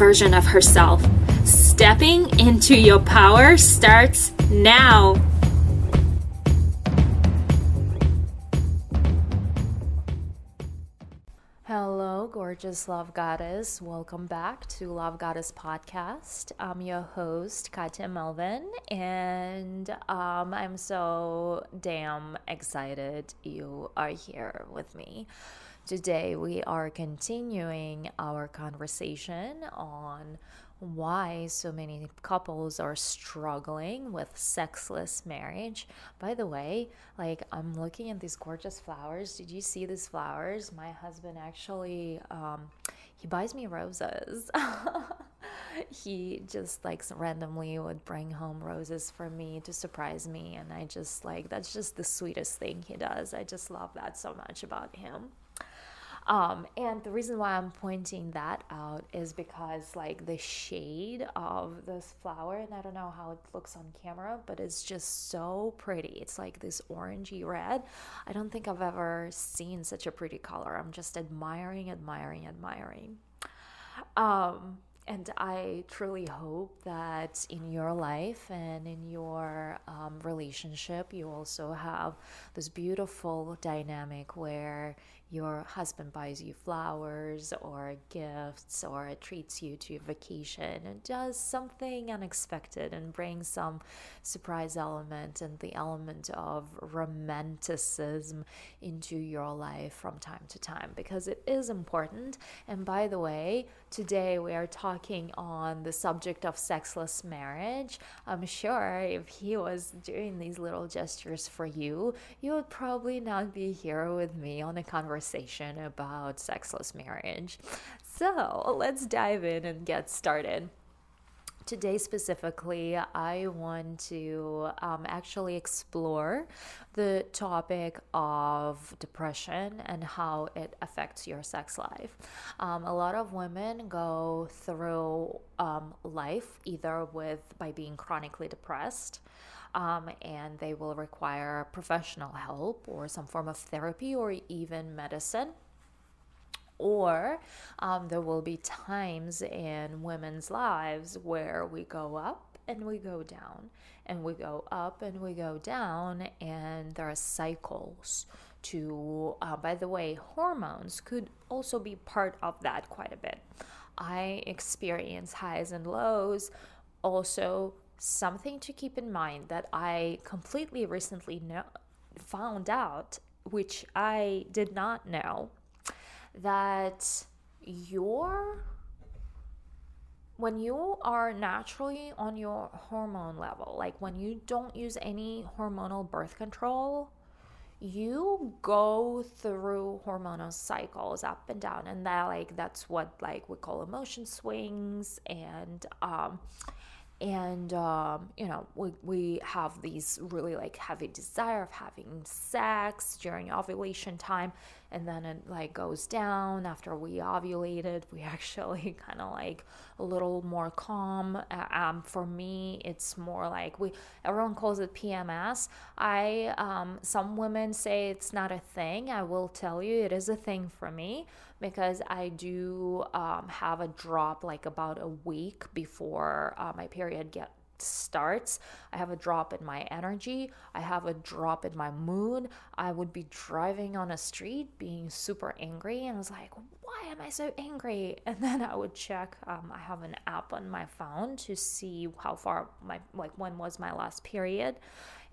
version of herself. Stepping into your power starts now. Hello, gorgeous love goddess. Welcome back to Love Goddess Podcast. I'm your host, Katya Melvin, and um, I'm so damn excited you are here with me. Today, we are continuing our conversation on why so many couples are struggling with sexless marriage. By the way, like I'm looking at these gorgeous flowers. Did you see these flowers? My husband actually um, he buys me roses. he just like randomly would bring home roses for me to surprise me and I just like that's just the sweetest thing he does. I just love that so much about him. Um, and the reason why I'm pointing that out is because, like, the shade of this flower, and I don't know how it looks on camera, but it's just so pretty. It's like this orangey red. I don't think I've ever seen such a pretty color. I'm just admiring, admiring, admiring. Um, and I truly hope that in your life and in your um, relationship, you also have this beautiful dynamic where your husband buys you flowers or gifts or treats you to vacation and does something unexpected and brings some surprise element and the element of romanticism into your life from time to time because it is important. And by the way, today we are talking on the subject of sexless marriage. I'm sure if he was doing these little gestures for you, you would probably not be here with me on a conversation conversation about sexless marriage. So let's dive in and get started. Today, specifically, I want to um, actually explore the topic of depression and how it affects your sex life. Um, a lot of women go through um, life either with by being chronically depressed um, and they will require professional help or some form of therapy or even medicine. Or um, there will be times in women's lives where we go up and we go down and we go up and we go down and there are cycles to uh, by the way hormones could also be part of that quite a bit. I experience highs and lows also something to keep in mind that I completely recently know, found out, which I did not know, that your when you are naturally on your hormone level, like when you don't use any hormonal birth control, you go through hormonal cycles up and down. And that like that's what like we call emotion swings and um and um, you know we, we have these really like heavy desire of having sex during ovulation time. And then it like goes down after we ovulated. We actually kind of like a little more calm. Um, for me it's more like we everyone calls it pms i um, some women say it's not a thing. I will tell you it is a thing for me because I do um, have a drop like about a week before uh, my period get starts. I have a drop in my energy. I have a drop in my mood. I would be driving on a street being super angry and I was like, why am I so angry? And then I would check. Um, I have an app on my phone to see how far my like when was my last period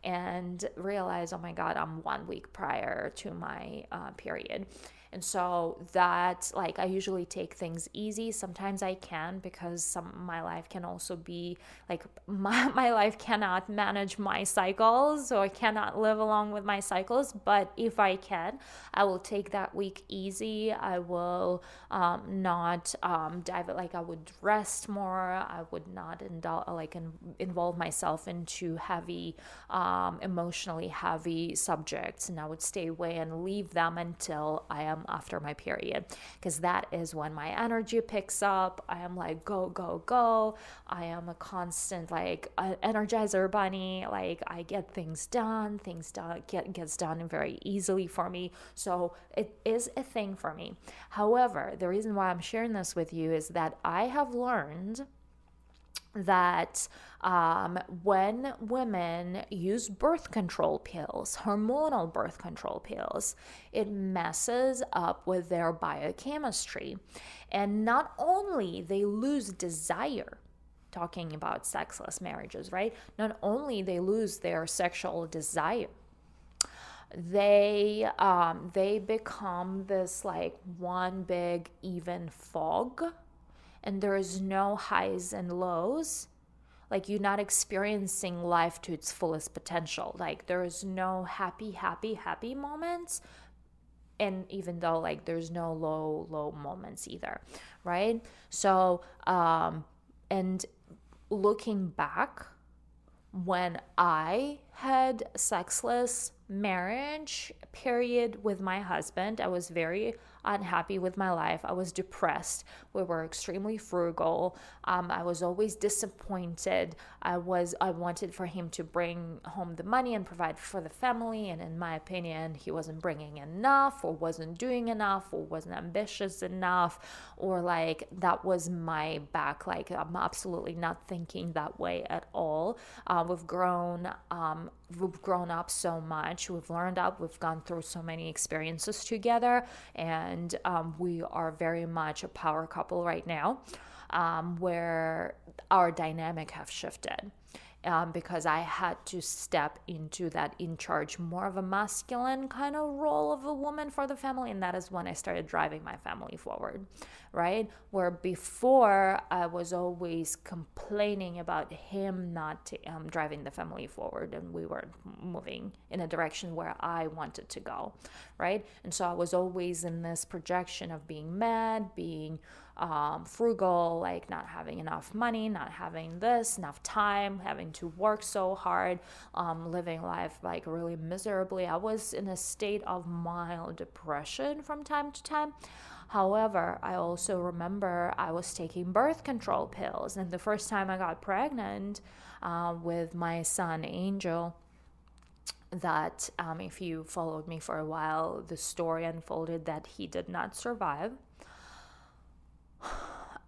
and realize, oh my God, I'm one week prior to my uh, period and so that like i usually take things easy. Sometimes i can because some my life can also be like my, my life cannot manage my cycles. Or i cannot live along with my cycles. But if i can i will take that week easy. I will um, not um, dive like i would rest more. I would not indul- like in, involve myself into heavy um, emotionally heavy subjects. And i would stay away and leave them until i am after my period because that is when my energy picks up. I am like, go, go, go. I am a constant like uh, energizer bunny. Like I get things done, things done get gets done very easily for me. So it is a thing for me. However, the reason why I'm sharing this with you is that I have learned that um, when women use birth control pills, hormonal birth control pills, it messes up with their biochemistry. And not only they lose desire, talking about sexless marriages, right? Not only they lose their sexual desire, they um, they become this like one big even fog and there is no highs and lows like you're not experiencing life to its fullest potential. Like there is no happy happy happy moments and even though like there's no low low moments either right? So um and looking back when i had sexless marriage period with my husband i was very unhappy with my life. I was depressed. We were extremely frugal. Um, I was always disappointed. I was I wanted for him to bring home the money and provide for the family, and in my opinion, he wasn't bringing enough, or wasn't doing enough, or wasn't ambitious enough, or like that was my back. Like I'm absolutely not thinking that way at all. Uh, we've grown. Um, we've grown up so much. We've learned up. We've gone through so many experiences together, and um, we are very much a power couple right now, um, where our dynamic have shifted um, because I had to step into that in charge, more of a masculine kind of role of a woman for the family. And that is when I started driving my family forward, right? Where before I was always complaining about him not um, driving the family forward and we were moving in a direction where I wanted to go, right? And so I was always in this projection of being mad, being um, frugal, like not having enough money, not having this, enough time, having to work so hard, um, living life like really miserably. I was in a state of mild depression from time to time. However, I also remember I was taking birth control pills, and the first time I got pregnant uh, with my son Angel, that um, if you followed me for a while, the story unfolded that he did not survive.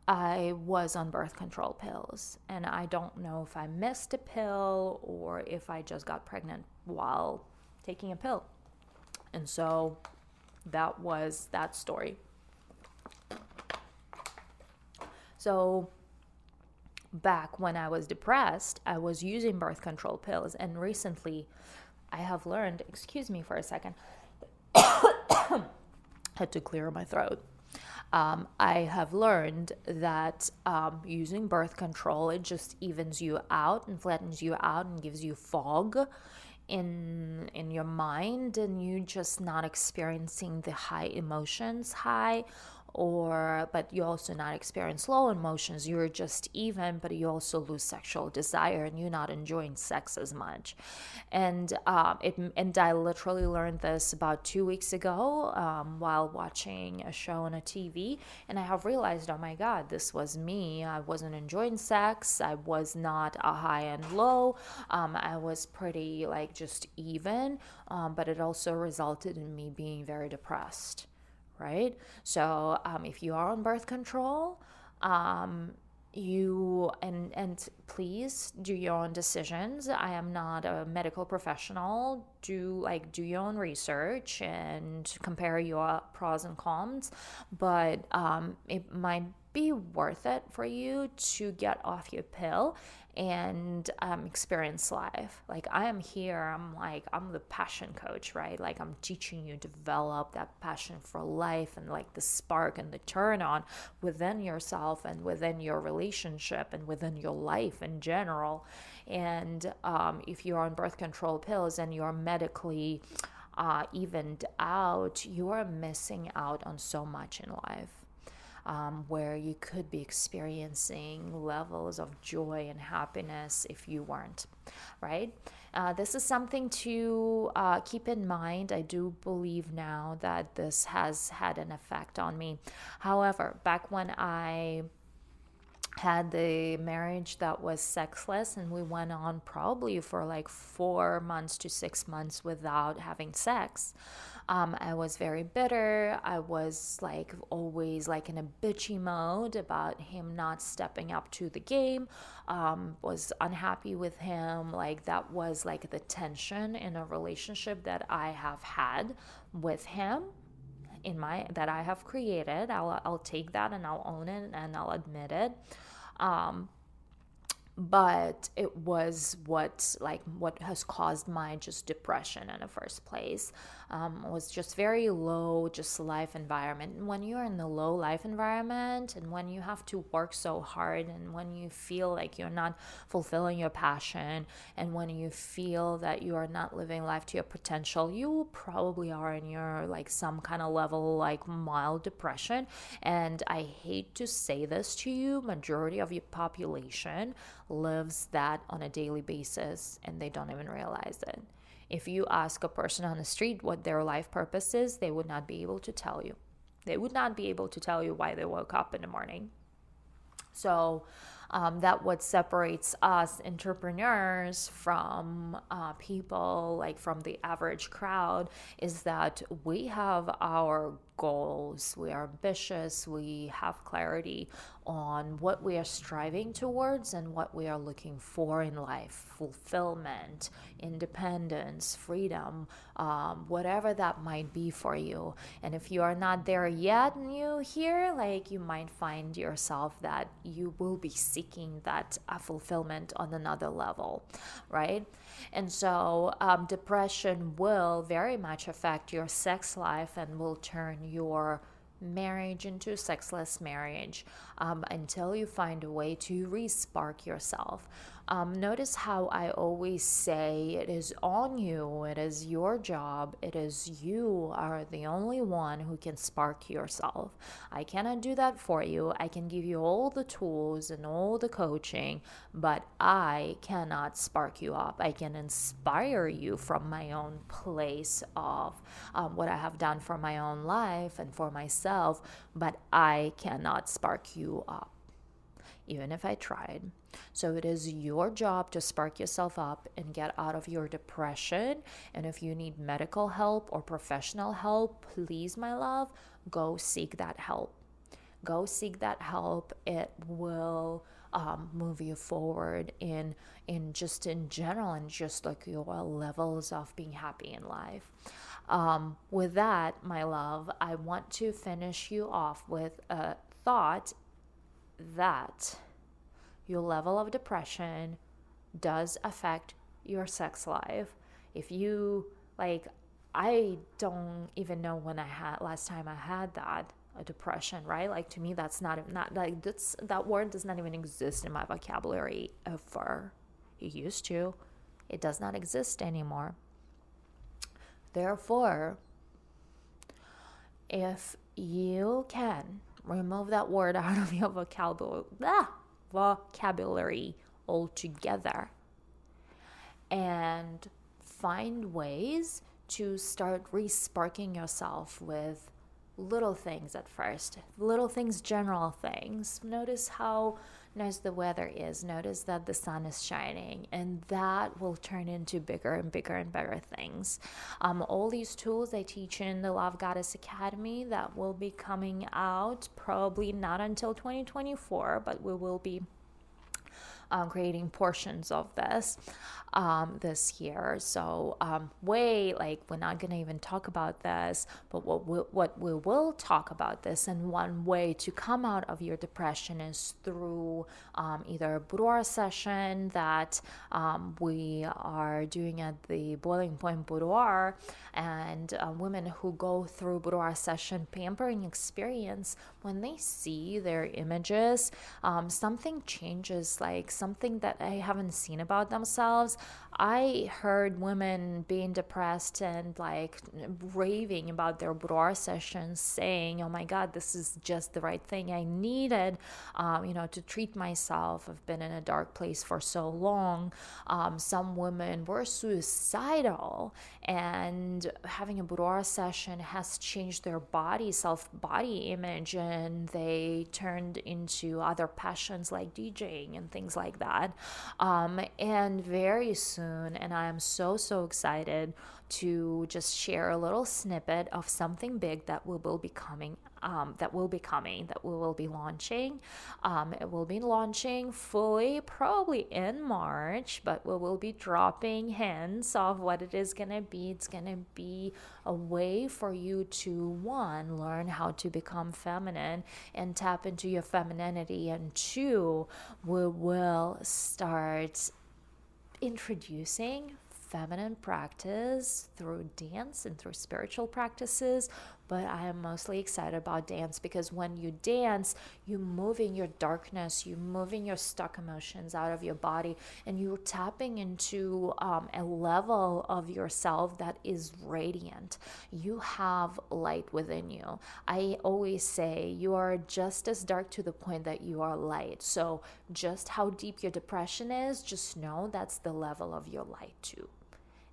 I was on birth control pills, and I don't know if I missed a pill or if I just got pregnant while taking a pill. And so that was that story. So back when I was depressed, I was using birth control pills, and recently I have learned, excuse me for a second, had to clear my throat um, I have learned that um, using birth control, it just evens you out and flattens you out and gives you fog in in your mind and you just not experiencing the high emotions high or but you also not experience low emotions you're just even but you also lose sexual desire and you're not enjoying sex as much. And um, it and i literally learned this about two weeks ago um, while watching a show on a tv and i have realized oh my god this was me. I wasn't enjoying sex. I was not a high and low. Um, i was pretty like just even um, but it also resulted in me being very depressed right? So um, if you are on birth control, um, you and and please do your own decisions. I am not a medical professional. Do like do your own research and compare your pros and cons. But um, it might be worth it for you to get off your pill and um, experience life. Like I am here, I'm like, I'm the passion coach, right? Like I'm teaching you develop that passion for life and like the spark and the turn on within yourself and within your relationship and within your life in general. And um, if you're on birth control pills and you're medically uh, evened out, you are missing out on so much in life. Um, where you could be experiencing levels of joy and happiness if you weren't, right? Uh, this is something to uh, keep in mind. I do believe now that this has had an effect on me. However, back when I had the marriage that was sexless and we went on probably for like four months to six months without having sex. Um, i was very bitter. I was like always like in a bitchy mode about him not stepping up to the game um, was unhappy with him. Like that was like the tension in a relationship that i have had with him in my that I have created. I'll I'll take that and I'll own it and I'll admit it. Um, but it was what like what has caused my just depression in the first place. Um, was just very low just life environment. And when you're in the low life environment and when you have to work so hard and when you feel like you're not fulfilling your passion and when you feel that you are not living life to your potential you probably are in your like some kind of level like mild depression. And i hate to say this to you majority of your population lives that on a daily basis and they don't even realize it. If you ask a person on the street what their life purpose is, they would not be able to tell you. They would not be able to tell you why they woke up in the morning. So, um, that what separates us entrepreneurs from uh, people like from the average crowd is that we have our goals, we are ambitious, we have clarity on what we are striving towards and what we are looking for in life fulfillment, independence, freedom, um, whatever that might be for you. And if you are not there yet, new here, like you might find yourself that you will be seeking that uh, fulfillment on another level, right? And so, um, depression will very much affect your sex life and will turn your marriage into sexless marriage um, until you find a way to respark yourself. Um, notice how I always say it is on you, it is your job, it is you are the only one who can spark yourself. I cannot do that for you. I can give you all the tools and all the coaching, but I cannot spark you up. I can inspire you from my own place of um, what I have done for my own life and for myself, but I cannot spark you up even if I tried. So it is your job to spark yourself up and get out of your depression. And if you need medical help or professional help, please, my love, go seek that help. Go seek that help. It will um, move you forward in in just in general and just like your levels of being happy in life. Um, with that, my love, I want to finish you off with a thought that your level of depression does affect your sex life. If you like, I don't even know when I had last time I had that a depression, right? Like to me, that's not not like that's that word does not even exist in my vocabulary ever. It used to. It does not exist anymore. Therefore, if you can remove that word out of your vocabulary, ah, vocabulary altogether. And find ways to start resparking yourself with little things at first little things general things. Notice how nice the weather is notice that the sun is shining and that will turn into bigger and bigger and better things. Um, all these tools i teach in the love goddess academy that will be coming out probably not until 2024 but we will be um, creating portions of this um, this year. So, um, way like we're not to even talk about this, but what we, what we will talk about this, and one way to come out of your depression is through um, either a boudoir session that um, we are doing at the Boiling Point Boudoir, and uh, women who go through boudoir session pampering experience when they see their images, um, something changes, like something that I haven't seen about themselves I heard women being depressed and like raving about their boudoir sessions, saying, "Oh my God, this is just the right thing I needed," um, you know, to treat myself. I've been in a dark place for so long. Um, some women were suicidal, and having a boudoir session has changed their body, self body image, and they turned into other passions like DJing and things like that. Um, and very soon, and I am so, so excited to just share a little snippet of something big that will be coming um, that will be coming that we will be launching. Um, it will be launching fully probably in march but we will be dropping hints of what it is going to be. It's going to be a way for you to one learn how to become feminine and tap into your femininity and two we will start introducing feminine practice through dance and through spiritual practices but I am mostly excited about dance because when you dance, you're moving your darkness, you're moving your stuck emotions out of your body, and you're tapping into um, a level of yourself that is radiant. You have light within you. I always say you are just as dark to the point that you are light. So, just how deep your depression is, just know that's the level of your light too.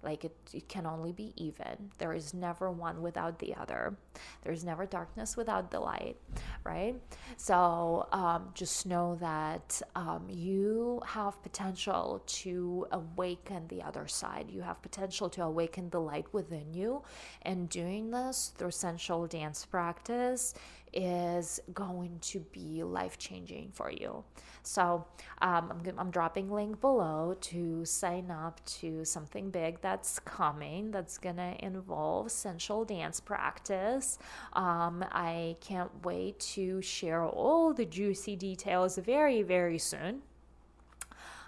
Like it, it can only be even. There is never one without the other. There's never darkness without the light, right? So um, just know that um, you have potential to awaken the other side. You have potential to awaken the light within you. And doing this through sensual dance practice is going to be life changing for you. So um, I'm, I'm dropping link below to sign up to something big that's coming. That's gonna involve sensual dance practice. Um, I can't wait to share all the juicy details very very soon.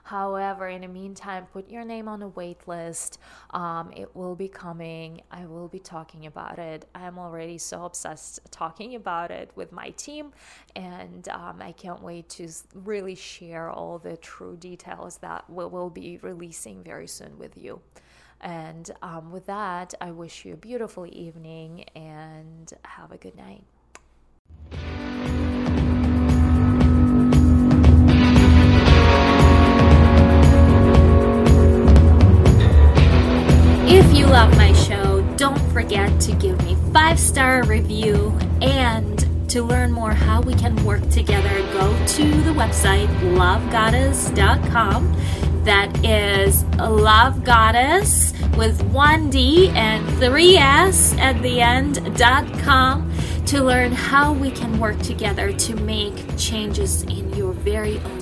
However, in the meantime, put your name on a wait list. Um, it will be coming. I will be talking about it. I'm already so obsessed talking about it with my team, and um, I can't wait to really share all the true details that we will be releasing very soon with you. And um, with that, I wish you a beautiful evening and have a good night. If you love my show, don't forget to give me five star review and to learn more how we can work together, go to the website lovegodesss.com. That is Love Goddess with one D and three S at the end.com to learn how we can work together to make changes in your very own.